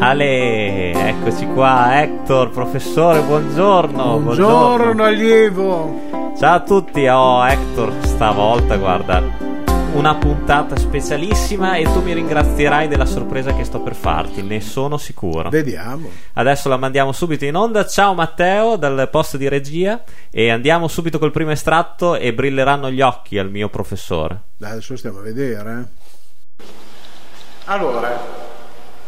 Ale, eccoci qua, Hector, professore, buongiorno. Buongiorno, allievo. Ciao a tutti, oh Hector, stavolta guarda, una puntata specialissima e tu mi ringrazierai della sorpresa che sto per farti, ne sono sicuro. Vediamo. Adesso la mandiamo subito in onda. Ciao Matteo dal posto di regia e andiamo subito col primo estratto e brilleranno gli occhi al mio professore. Dai, adesso stiamo a vedere. eh. Allora,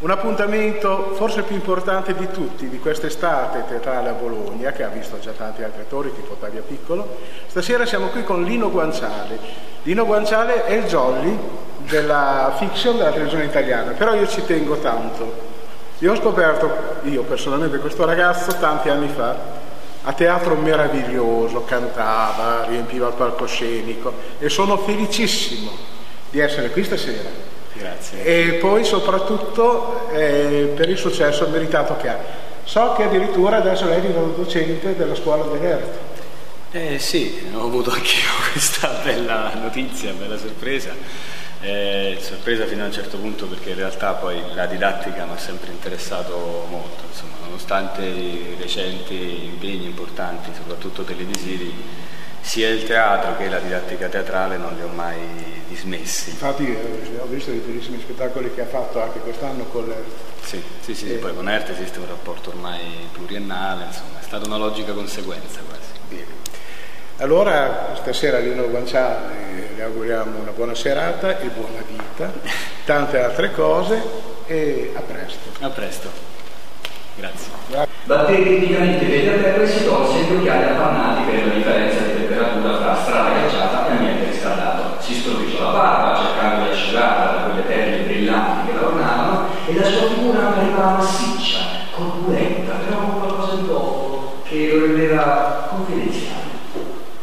un appuntamento forse più importante di tutti di quest'estate teatrale a Bologna, che ha visto già tanti altri attori tipo Ottavia Piccolo. Stasera siamo qui con Lino Guanciale. Lino Guanciale è il jolly della fiction della televisione italiana, però io ci tengo tanto. Io ho scoperto, io personalmente, questo ragazzo tanti anni fa, a teatro meraviglioso, cantava, riempiva il palcoscenico e sono felicissimo di essere qui stasera. Grazie. E poi soprattutto eh, per il successo meritato che ha. So che addirittura adesso lei è diventato docente della scuola dell'Erto. Eh sì, ho avuto anch'io questa bella notizia, bella sorpresa. Eh, sorpresa fino a un certo punto perché in realtà poi la didattica mi ha sempre interessato molto, insomma, nonostante i recenti impegni importanti, soprattutto televisivi, sia il teatro che la didattica teatrale non li ho mai dismessi. Infatti eh, ho visto dei bellissimi spettacoli che ha fatto anche quest'anno con l'Erto. Sì, sì, sì, Eh. poi con ERT esiste un rapporto ormai pluriennale, insomma, è stata una logica conseguenza quasi. Bene. Allora stasera a Lino Guanciale le auguriamo una buona serata e buona vita, tante altre cose e a presto. A presto. Grazie. Batté criticamente vedi a terra e si tolse gli occhiali appannati per la differenza di temperatura tra strada ghiacciata e ambiente riscaldato. Si stropicciò la barba cercando di asciugarla da quelle perle brillanti che la ornavano e la sua figura pareva massiccia, corpulenta, però con qualcosa di dopo che lo rendeva confidenziale.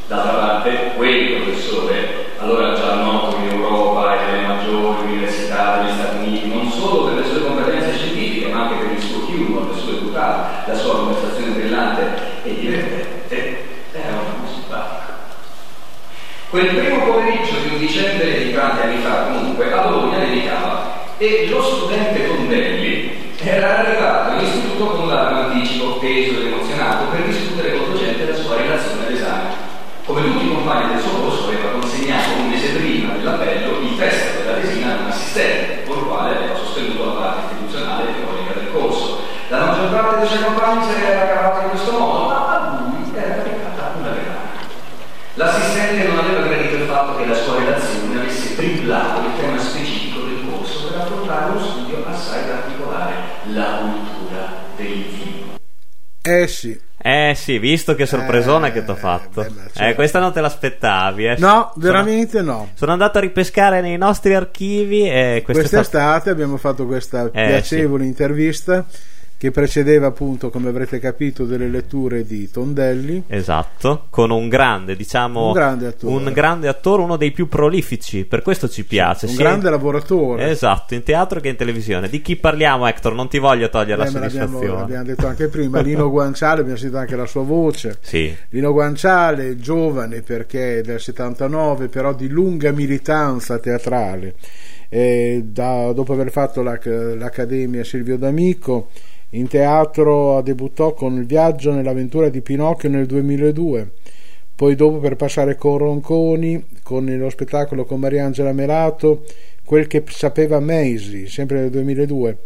D'altra parte, quel professore, allora già noto in Europa e nelle maggiori università degli Stati Uniti, non solo per le sue competenze scientifiche, ma anche per il suo humor, le sue ducate, la sua conversazione brillante e divertente, era un po' simpatico. Quel primo di tanti anni fa, comunque, a Bologna nevicava e lo studente Tondelli era arrivato all'istituto con l'arma anticipo, teso ed emozionato, per discutere con il docente la sua relazione all'esame. Come tutti i compagni del suo corso aveva consegnato un mese prima dell'appello il testo della tesina ad un assistente, con il quale aveva sostenuto la parte istituzionale e teorica del corso. La maggior parte dei suoi compagni se l'era cavata in questo modo, ma a lui era capitata una vergogna. L'assistente non aveva gradito il fatto che la sua relazione triplato il tema specifico del corso per affrontare uno studio assai particolare, la cultura del vino. Eh sì, Eh sì, visto che sorpresona Eh, che ti ho fatto. bella, Eh, certo. questa non te l'aspettavi, eh. no, Sono- veramente no. Sono andato a ripescare nei nostri archivi e stata- Quest'estate abbiamo fatto questa Eh, piacevole intervista che precedeva appunto, come avrete capito, delle letture di Tondelli. Esatto, con un grande, diciamo, Un grande attore. un grande attore, uno dei più prolifici, per questo ci piace. Un sia grande in- lavoratore. Esatto, in teatro che in televisione. Di chi parliamo, Hector? Non ti voglio togliere la Eh, l'abbiamo, soddisfazione. l'abbiamo detto anche prima, Lino Guanciale, abbiamo sentito anche la sua voce. Sì, Lino Guanciale, giovane perché è del 79, però di lunga militanza teatrale. Eh, da- dopo aver fatto l'ac- l'Accademia Silvio D'Amico, in teatro debuttò con Il viaggio nell'avventura di Pinocchio nel 2002. Poi dopo per passare con Ronconi, con lo spettacolo con Mariangela Melato, quel che sapeva Maisy, sempre nel 2002.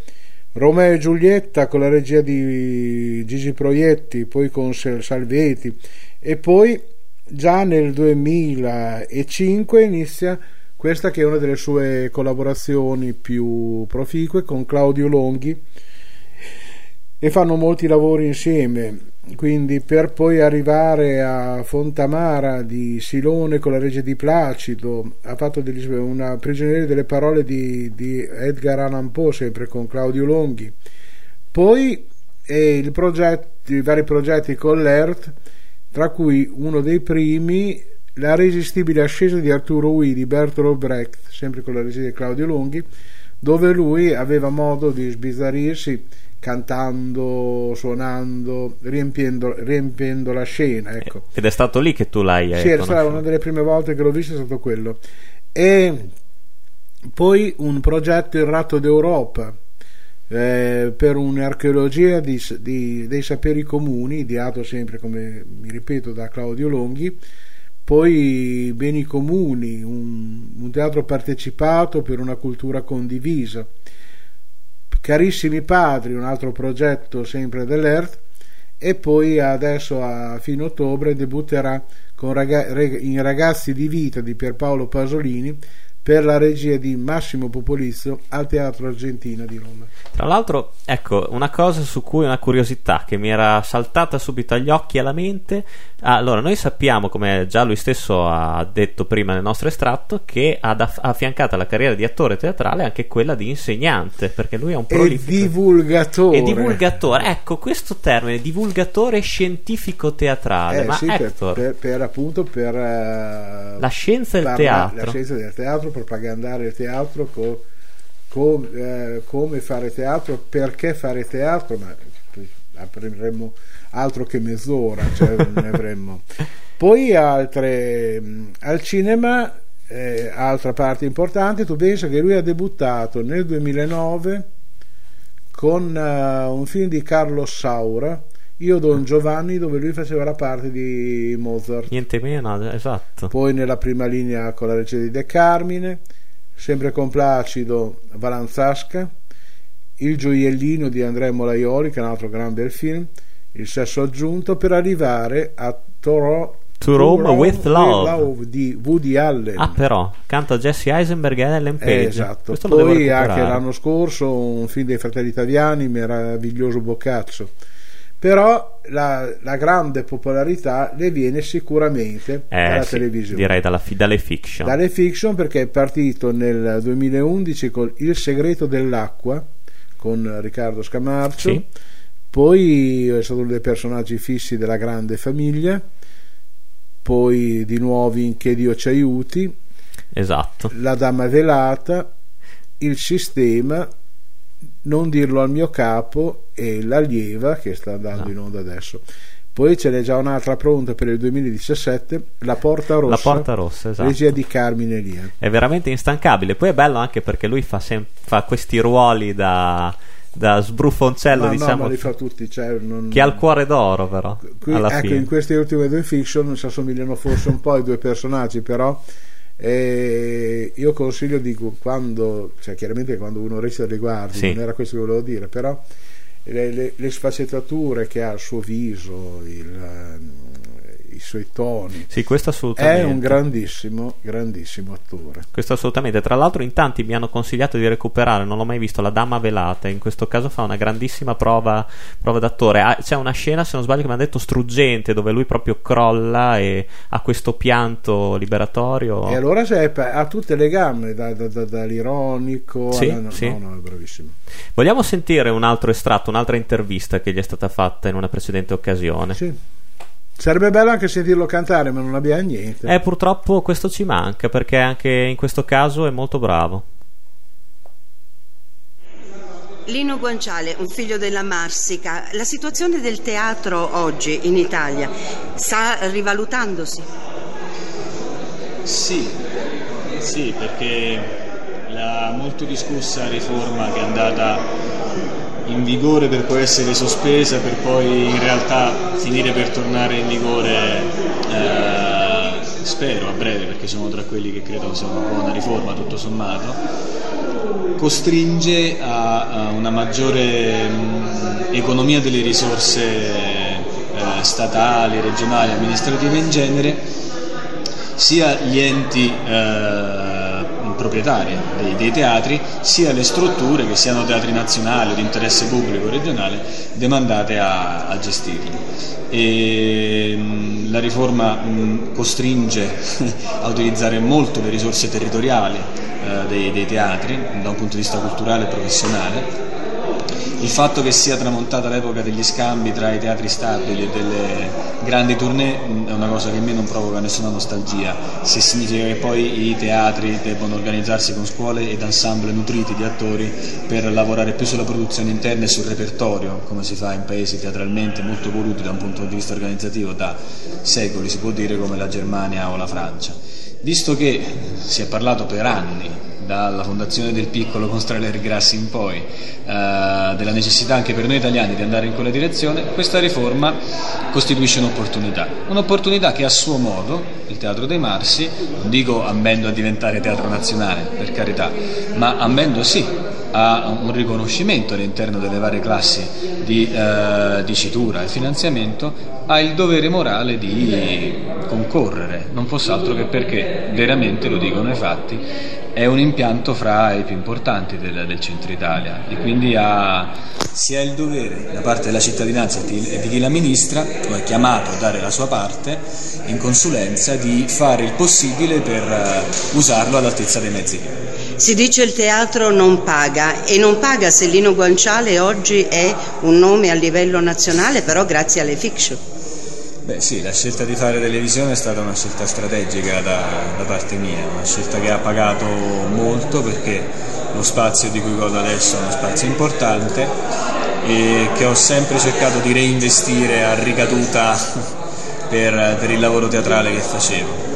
Romeo e Giulietta con la regia di Gigi Proietti, poi con Sal- Salvetti e poi già nel 2005 inizia questa che è una delle sue collaborazioni più proficue con Claudio Longhi e fanno molti lavori insieme. quindi per poi arrivare a Fontamara di Silone con la regia di Placido, ha fatto degli, una prigioniera delle parole di, di Edgar Allan Poe, sempre con Claudio Longhi. Poi eh, progetto, i vari progetti con l'ERT, tra cui uno dei primi, La resistibile ascesa di Arturo Ui di Bertolt Brecht, sempre con la regia di Claudio Longhi, dove lui aveva modo di sbizzarrirsi cantando, suonando, riempiendo, riempiendo la scena. Ecco. Ed è stato lì che tu l'hai Sì, è stata una delle prime volte che l'ho visto, è stato quello. E poi un progetto Il Ratto d'Europa. Eh, per un'archeologia di, di, dei saperi comuni, ideato sempre, come mi ripeto, da Claudio Longhi, poi Beni Comuni, un, un teatro partecipato per una cultura condivisa. Carissimi Padri, un altro progetto sempre dell'ERT, e poi adesso a fine ottobre debutterà in Ragazzi di Vita di Pierpaolo Pasolini per la regia di Massimo Popolizzo al Teatro Argentina di Roma. Tra l'altro, ecco, una cosa su cui una curiosità che mi era saltata subito agli occhi e alla mente. Allora, noi sappiamo, come già lui stesso ha detto prima nel nostro estratto, che ha affiancato alla carriera di attore teatrale anche quella di insegnante, perché lui è un prolifico. E divulgatore. E divulgatore, ecco, questo termine, divulgatore scientifico teatrale. Eh, ma sì, Hector, per, per, per, appunto per... Uh, la scienza del teatro. La scienza del teatro propagandare il teatro co, co, eh, come fare teatro, perché fare teatro, ma apriremmo altro che mezz'ora, cioè ne avremmo. Poi altre, al cinema, eh, altra parte importante, tu pensa che lui ha debuttato nel 2009 con uh, un film di Carlo Saura, io Don Giovanni dove lui faceva la parte di Mozart niente meno esatto poi nella prima linea con la regia di De Carmine sempre con Placido Valanzasca il gioiellino di Andrea Molaioli che è un altro gran bel film il sesso aggiunto per arrivare a Toro To Rome, with, love. love. di Woody Allen. Ah, però canta Jesse Eisenberg e Ellen Page. Eh, esatto. Questo Poi anche l'anno scorso un film dei fratelli italiani, meraviglioso Boccaccio però la, la, grande popolarità le viene sicuramente eh, dalla sì, televisione. direi dalla, dalle fiction. Dalle fiction perché è partito nel 2011 con Il segreto dell'acqua con Riccardo Scamarcio. Sì. poi è stato uno dei personaggi fissi della grande famiglia. Poi di nuovo in Che Dio ci aiuti. Esatto. La dama velata. Il sistema non dirlo al mio capo e l'allieva che sta andando no. in onda adesso. Poi ce n'è già un'altra pronta per il 2017, La Porta Rossa. La Porta Rossa, esatto. Regia di Carmine Lia. È veramente instancabile. Poi è bello anche perché lui fa, sem- fa questi ruoli da, da sbruffoncello, ma diciamo. No, li fa tutti. Cioè non... Che ha il cuore d'oro, però. Qui, ecco, fine. in queste ultime due fiction si assomigliano forse un po' ai due personaggi, però e io consiglio di quando, cioè chiaramente quando uno recita le guardie, sì. non era questo che volevo dire, però le, le, le sfaccettature che ha il suo viso, il, suoi toni. Sì, questo assolutamente. È un grandissimo, grandissimo attore. Questo assolutamente. Tra l'altro, in tanti mi hanno consigliato di recuperare, non l'ho mai visto, La Dama Velata. In questo caso fa una grandissima prova, prova d'attore. Ah, c'è una scena, se non sbaglio, che mi hanno detto struggente, dove lui proprio crolla e ha questo pianto liberatorio. E allora ha tutte le gambe, da, da, da, dall'ironico sì, alla... sì. No, no, è bravissimo. Vogliamo sentire un altro estratto, un'altra intervista che gli è stata fatta in una precedente occasione. Sì. Sarebbe bello anche sentirlo cantare, ma non abbiamo niente. Eh, purtroppo questo ci manca perché anche in questo caso è molto bravo. Lino Guanciale, un figlio della Marsica. La situazione del teatro oggi in Italia sta rivalutandosi? Sì, sì, perché la molto discussa riforma che è andata in vigore per poi essere sospesa per poi in realtà finire per tornare in vigore eh, spero a breve perché sono tra quelli che credono sia una buona riforma tutto sommato costringe a, a una maggiore mh, economia delle risorse eh, statali, regionali, amministrative in genere sia gli enti eh, proprietarie dei, dei, teatri, sia le strutture, che siano teatri nazionali o di interesse pubblico o regionale, demandate a, a gestirli. E, mh, la riforma mh, costringe a utilizzare molto le risorse territoriali eh, dei, dei teatri da un punto di vista culturale e professionale il fatto che sia tramontata l'epoca degli scambi tra i teatri stabili e delle grandi tournée mm, è una cosa che a me non provoca nessuna nostalgia, se significa che poi i teatri devono organizzarsi con scuole ed ensemble nutriti di attori per lavorare più sulla produzione interna e sul repertorio, come si fa in paesi teatralmente molto voluti da un punto di vista organizzativo da secoli, si può dire come la Germania o la Francia. Visto che si è parlato per anni dalla fondazione del piccolo con Strahler Grassi in poi, eh, della necessità anche per noi italiani di andare in quella direzione, questa riforma costituisce un'opportunità. Un'opportunità che a suo modo il Teatro dei Marsi, non dico ambendo a diventare teatro nazionale, per carità, ma ambendo sì a un riconoscimento all'interno delle varie classi di eh, dicitura e finanziamento, ha il dovere morale di concorrere, non fosse altro che perché veramente, lo dicono i fatti, è un impianto fra i più importanti del, del centro Italia e quindi ha, si ha il dovere da parte della cittadinanza e di, chi l'amministra, o è chiamato a dare la sua parte in consulenza, di fare il possibile per uh, usarlo all'altezza dei mezzi. Si dice il teatro non paga e non paga se Lino Guanciale oggi è un nome a livello nazionale, però grazie alle fiction. Beh sì, la scelta di fare televisione è stata una scelta strategica da, da, parte mia, una scelta che ha pagato molto perché lo spazio di cui godo adesso è uno spazio importante e che ho sempre cercato di reinvestire a ricaduta per, per il lavoro teatrale che facevo.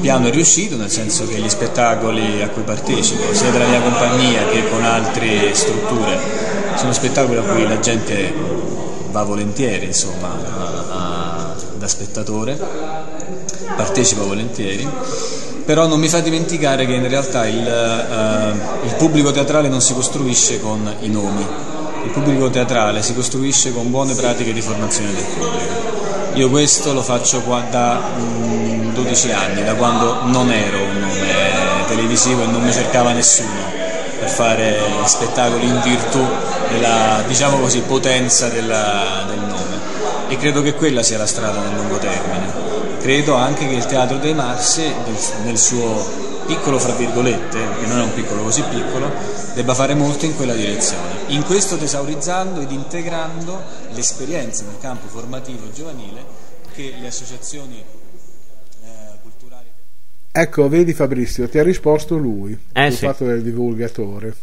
Piano è riuscito nel senso che gli spettacoli a cui partecipo, sia della mia compagnia che con altre strutture, sono spettacoli a cui la gente va volentieri, insomma, da spettatore, partecipa volentieri, però non mi fa dimenticare che in realtà il, uh, il pubblico teatrale non si costruisce con i nomi, il pubblico teatrale si costruisce con buone pratiche di formazione del pubblico. Io questo lo faccio da um, 12 anni, da quando non ero un nome televisivo e non mi cercava nessuno per fare spettacoli in virtù della diciamo così, potenza della, del nome e credo che quella sia la strada nel lungo termine. Credo anche che il Teatro dei Marsi, nel suo piccolo fra virgolette, che non è un piccolo così piccolo, debba fare molto in quella direzione. In questo tesaurizzando ed integrando l'esperienza nel campo formativo giovanile che le associazioni Ecco, vedi Fabrizio, ti ha risposto lui, eh, il sì. fatto del divulgatore.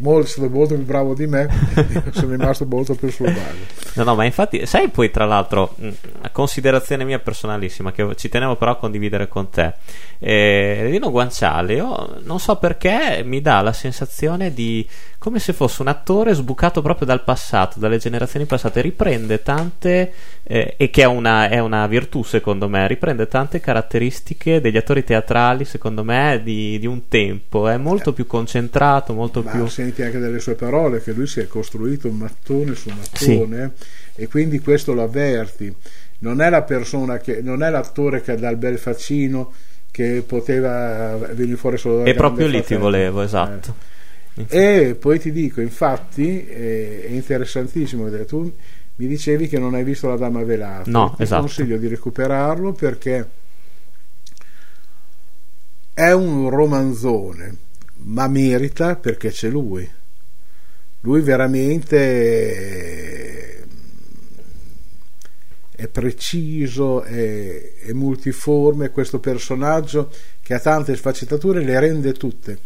Molto, è stato molto più bravo di me, sono rimasto molto più sul. No, no, ma infatti, sai poi tra l'altro, a considerazione mia personalissima, che ci tenevo però a condividere con te, eh, Rino Guanciale, io non so perché mi dà la sensazione di come se fosse un attore sbucato proprio dal passato, dalle generazioni passate, riprende tante, eh, e che è una, è una, virtù secondo me, riprende tante caratteristiche degli attori teatrali, secondo me, di, di un tempo, è molto più concentrato, molto Ma più... senti anche dalle sue parole che lui si è costruito un mattone su mattone sì. e quindi questo lo avverti. Non è la persona che, non è l'attore che dà il bel faccino che poteva venire fuori solo da E proprio lì ti volevo, esatto. Eh. E poi ti dico, infatti, è interessantissimo tu mi dicevi che non hai visto la Dama Velata. No, ti esatto. consiglio di recuperarlo perché è un romanzone, ma merita perché c'è lui. Lui veramente è preciso, è, è multiforme, questo personaggio che ha tante sfaccettature le rende tutte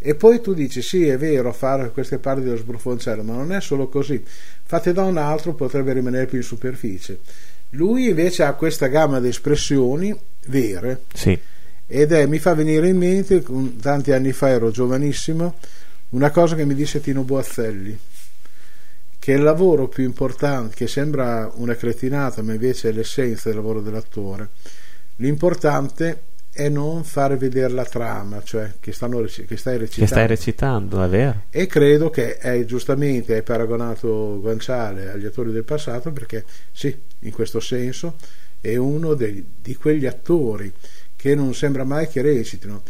e poi tu dici: Sì, è vero, fare queste parti dello sbrufoncello, ma non è solo così. Fatte da un altro potrebbe rimanere più in superficie. Lui invece ha questa gamma di espressioni vere. Sì. Ed è, mi fa venire in mente, tanti anni fa ero giovanissimo, una cosa che mi disse Tino Boazzelli, che il lavoro più importante, che sembra una cretinata, ma invece è l'essenza del lavoro dell'attore, l'importante e non far vedere la trama, cioè che, stanno, che stai recitando. Che stai recitando, è vero. E credo che è, giustamente hai paragonato Guanciale agli attori del passato perché sì, in questo senso è uno dei, di quegli attori che non sembra mai che recitino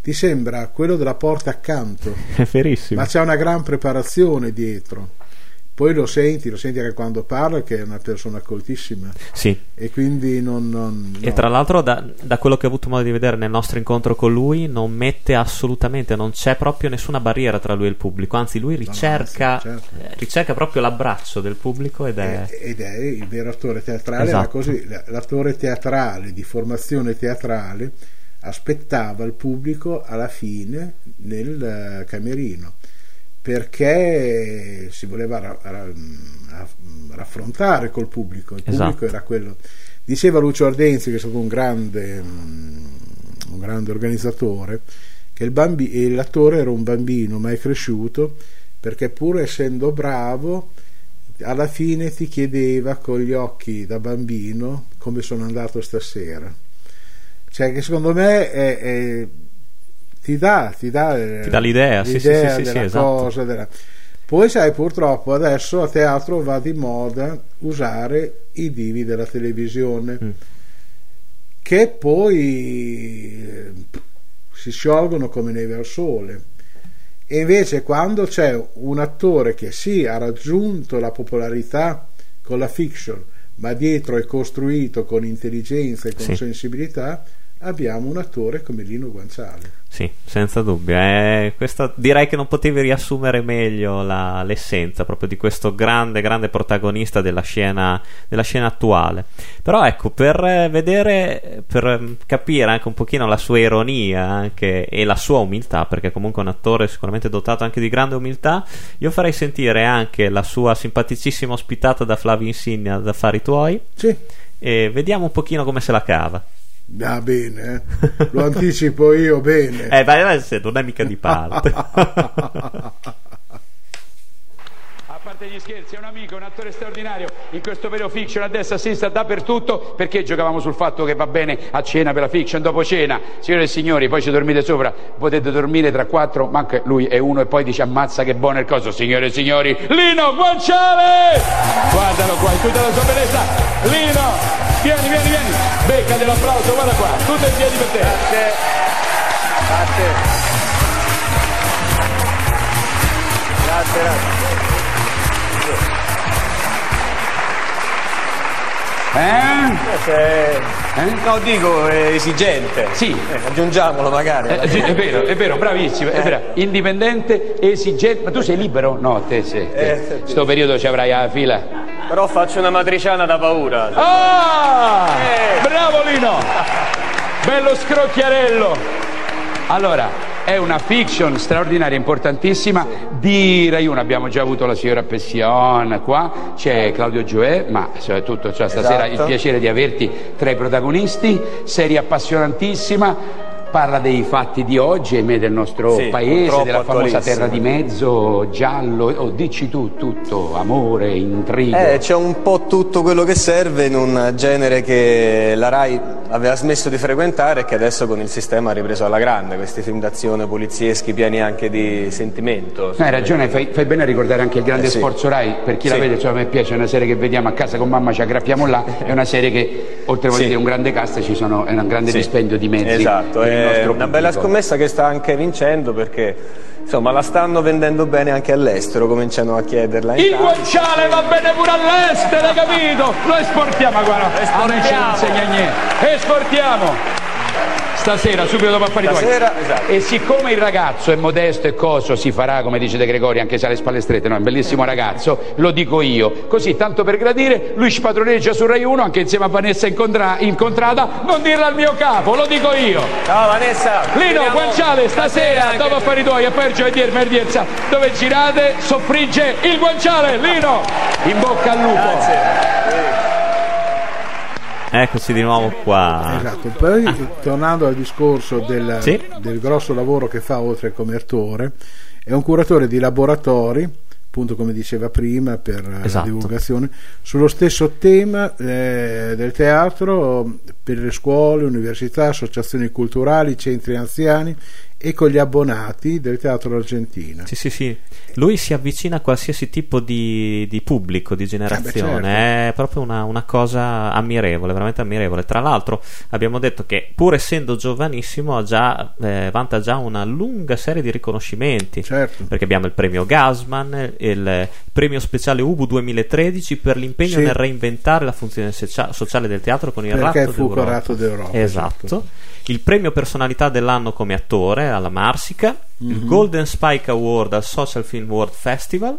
ti sembra quello della porta accanto, È verissimo. ma c'è una gran preparazione dietro. Poi lo senti, lo senti anche quando parla che è una persona coltissima Sì. e quindi non... non- E no. tra l'altro, da, da quello che ho avuto modo di vedere nel nostro incontro con lui, non mette assolutamente, non c'è proprio nessuna barriera tra lui e il pubblico. Anzi, lui ricerca, anzi, certo. eh, ricerca proprio l'abbraccio del pubblico ed è. Ed è il vero attore teatrale, Esatto. così, l'attore teatrale di formazione teatrale aspettava il pubblico alla fine nel eh, camerino perché si voleva ra- ra- ra- raffrontare col pubblico, il Esatto. pubblico era quello. Diceva Lucio Ardenzi, che è stato un grande, un grande organizzatore, che il bambi- l'attore era un bambino, ma è cresciuto perché pur essendo bravo alla fine ti chiedeva con gli occhi da bambino come sono andato stasera. Cioè che secondo me è- è- ti dà, ti dà, eh, Ti dà l'idea, sì, sì, l'idea sì, sì, esatto. cosa. della- Poi sai purtroppo adesso a teatro va di moda usare i divi della televisione Mm. che poi eh, si sciolgono come neve al sole. E invece quando c'è un attore che sì ha raggiunto la popolarità con la fiction, ma dietro è costruito con intelligenza e con Sì. sensibilità, abbiamo un attore come Lino Guanciale. Sì, senza dubbio. Eh, questa- direi che non potevi riassumere meglio la- l'essenza proprio di questo grande, grande protagonista della scena, della scena attuale. Però ecco, per eh, vedere, per eh, capire anche un pochino la sua ironia anche, e la sua umiltà, perché comunque è un attore sicuramente dotato anche di grande umiltà, io farei sentire anche la sua simpaticissima ospitata da Flavio Insigne ad Affari Tuoi Sì, e vediamo un pochino come se la cava. Va bene, eh. lo anticipo io bene. Eh, vai, vai, se non è mica di parte. A parte gli scherzi, è un amico, un attore straordinario in questo periodo fiction a destra, a sinistra, dappertutto, perché giocavamo sul fatto che va bene a cena per la fiction, dopo cena, signore e signori, poi ci dormite sopra, potete dormire tra quattro, ma anche lui è uno e poi dice ammazza che buono il coso, signore e signori, Lino Guanciale! Guardalo qua, in tutta la sua bellezza, Lino, vieni, vieni, vieni, becca dell'applauso, guarda qua, tutto in piedi per te. Grazie. Grazie. Grazie, grazie. Eh? Se- Eh? No, dico, è esigente. Sì. Eh, aggiungiamolo magari. Eh, sì, è vero, è vero, bravissimo, è vero. Indipendente, esigente. Ma tu sei libero? No, te sì. Eh, sì. Sto periodo ci avrai la fila. Però faccio una matriciana da paura. Ah! Eh. Bravo Lino! Bello scrocchiarello! Allora, è una fiction straordinaria, importantissima. Di Rai 1 abbiamo già avuto la signora Pession qua, c'è Claudio Gioè, ma soprattutto cioè, stasera Esatto. il piacere di averti tra i protagonisti. Serie appassionantissima. Parla dei fatti di oggi, ahimè, del nostro Sì, paese, della famosa terra di mezzo, giallo, oh, dici tu tutto, amore, intrigo. Eh, c'è un po' tutto quello che serve in un genere che la RAI aveva smesso di frequentare e che adesso con il sistema ha ripreso alla grande, questi film d'azione polizieschi pieni anche di sentimento. No, hai ragione, fai, fai bene a ricordare anche il grande Eh, sì. sforzo Rai, per chi la Sì. vede, cioè, a me piace, è una serie che vediamo a casa con mamma, ci aggrappiamo là, è una serie che oltre a Sì. dire un grande cast ci sono, è un grande Sì. dispendio di mezzi. Esatto, per nostro una bella scommessa che sta anche vincendo perché insomma la stanno vendendo bene anche all'estero, cominciano a chiederla. in Il guanciale va bene pure all'estero, hai capito? Lo esportiamo, guarda, ci non Esportiamo. insegna niente. Esportiamo! Stasera, subito dopo affari tuoi. Esatto. E siccome il ragazzo è modesto e coso, si farà, come dice De Gregori, anche se ha le spalle strette, no, è un bellissimo ragazzo, lo dico io. Così, tanto per gradire, lui spadroneggia su Rai 1, anche insieme a Vanessa Incontra- Incontrada, non dirlo al mio capo, lo dico io. Ciao Vanessa! Lino Guanciale stasera anche dopo affari tuoi a per giovedì e venerdì e dove girate soffrigge il guanciale Lino in bocca al lupo Grazie. Eccoci di nuovo qua. Esatto, poi tornando al discorso del, Sì. del grosso lavoro che fa oltre al comertore, è un curatore di laboratori, appunto come diceva prima per eh, Esatto. la divulgazione, sullo stesso tema eh, del teatro per le scuole, università, associazioni culturali, centri anziani e con gli abbonati del Teatro Argentina. Sì, sì, sì. Lui si avvicina a qualsiasi tipo di, di pubblico, di generazione. Eh beh, certo. È proprio una, una cosa ammirevole, veramente ammirevole. Tra l'altro, abbiamo detto che pur essendo giovanissimo, già, eh, vanta già una lunga serie di riconoscimenti. Certo. Perché abbiamo il premio Gasman, il premio speciale UBU 2013 per l'impegno Sì. nel reinventare la funzione socia- sociale del teatro con il Perché ratto d'Europa. Corato d'Europa, Esatto. esatto. Il premio personalità dell'anno come attore alla Marsica, Mhm. il Golden Spike Award al Social Film World Festival,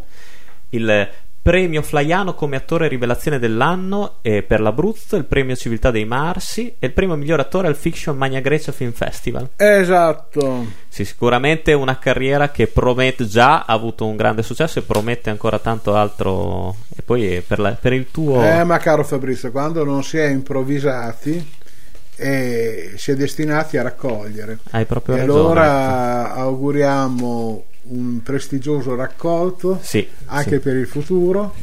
il premio Flaiano come attore rivelazione dell'anno per l'Abruzzo, il premio Civiltà dei Marsi e il premio miglior attore al Fiction Magna Grecia Film Festival. Esatto. Sì, sicuramente una carriera che promette già ha avuto un grande successo e promette ancora tanto altro. E poi per, la- per il tuo. Eh, ma caro Fabrizio, quando non si è improvvisati eh, si è destinati a raccogliere. Hai proprio E ragione. allora auguriamo un prestigioso raccolto Sì, anche sì. per il futuro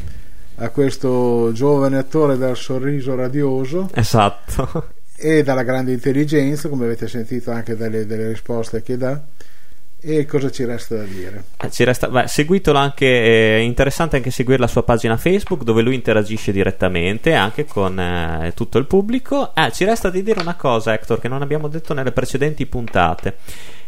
a questo giovane attore dal sorriso radioso Esatto. e dalla grande intelligenza, come avete sentito anche dalle, dalle risposte che dà. E cosa ci resta da dire? Eh, Ci resta, beh, seguitelo anche, è interessante anche seguire la sua pagina Facebook dove lui interagisce direttamente anche con eh, tutto il pubblico. Ah, ci resta di dire una cosa, Hector, che non abbiamo detto nelle precedenti puntate.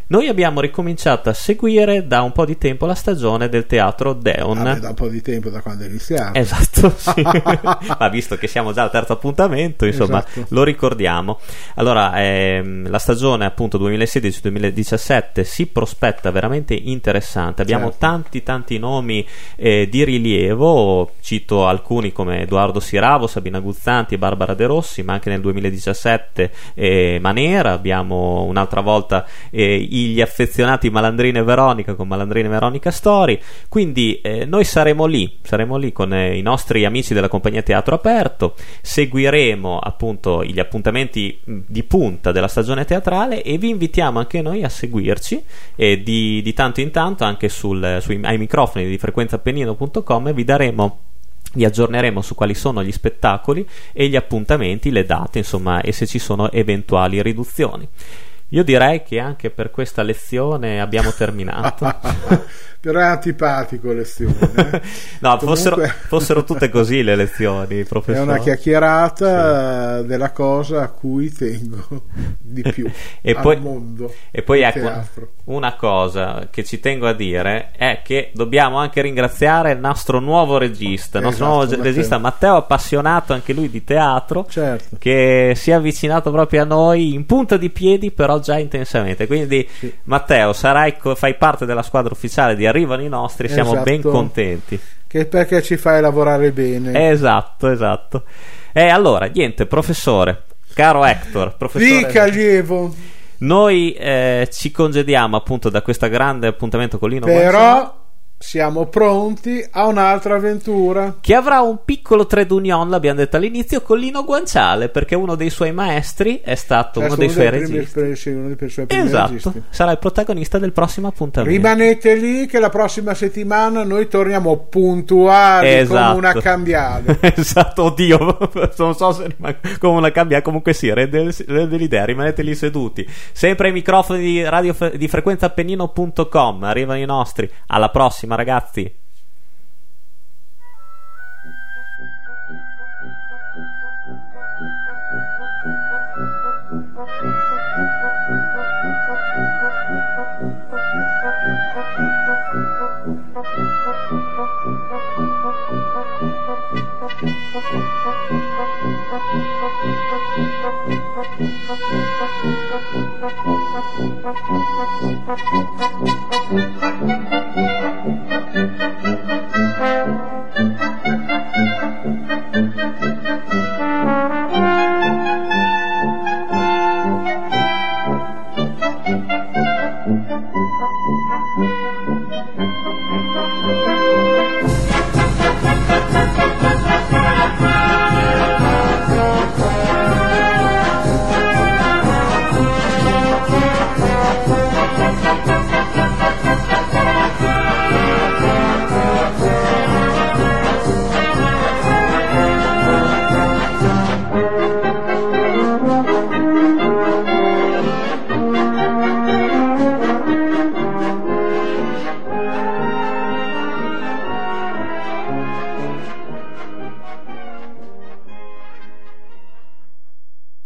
Noi abbiamo ricominciato a seguire da un po' di tempo la stagione del teatro Deon. Vabbè, da un po' di tempo da quando è iniziato. Esatto, sì. ma visto che siamo già al terzo appuntamento, insomma, Esatto. lo ricordiamo. Allora, ehm, la stagione appunto 2016-2017 si prospetta veramente interessante. Abbiamo Certo. tanti tanti nomi eh, di rilievo, cito alcuni come Edoardo Siravo, Sabina Guzzanti Barbara De Rossi, ma anche nel 2017 eh, Manera, abbiamo un'altra volta eh, gli affezionati Malandrina e Veronica con Malandrina e Veronica Story. Quindi eh, noi saremo lì, saremo lì con eh, i nostri amici della compagnia Teatro Aperto, seguiremo appunto gli appuntamenti di punta della stagione teatrale e vi invitiamo anche noi a seguirci e di, di tanto in tanto anche sul, sui, ai microfoni di frequenzapennino.com vi daremo vi aggiorneremo su quali sono gli spettacoli e gli appuntamenti, le date, insomma, e se ci sono eventuali riduzioni. Io direi che anche per questa lezione abbiamo terminato. Però è antipatico lezione. eh. no, Comunque- fossero, fossero tutte così le lezioni, È professore. una chiacchierata eh, della cosa a cui tengo di più E al poi- mondo. E poi ecco, teatro. una cosa che ci tengo a dire è che dobbiamo anche ringraziare il nostro nuovo regista, il nostro Esatto, nuovo Matteo. regista Matteo, appassionato anche lui di teatro, Certo. che si è avvicinato proprio a noi in punta di piedi, però già intensamente. Quindi, Sì. Matteo, sarai fai parte della squadra ufficiale di Arrivano i nostri, siamo Esatto. ben contenti. Che perché ci fai lavorare bene. Esatto, esatto. E allora, niente, professore, caro Hector, professore. Dica allievo, Noi eh, ci congediamo appunto da questo grande appuntamento con Lino però siamo pronti a un'altra avventura. che avrà un piccolo trade union, l'abbiamo detto all'inizio, con Lino Guanciale, perché uno dei suoi maestri è stato uno dei suoi registi. sì, uno dei suoi primi Esatto, registi. sarà il protagonista del prossimo appuntamento. Rimanete lì che la prossima settimana noi torniamo puntuali Esatto. come una cambiale. esatto, oddio, non so se rimane come una cambia, comunque sì, rende, rende l'idea, rimanete lì seduti. Sempre ai microfoni di, radio, di frequenzaappennino.com, arrivano i nostri. Alla prossima ragazzi.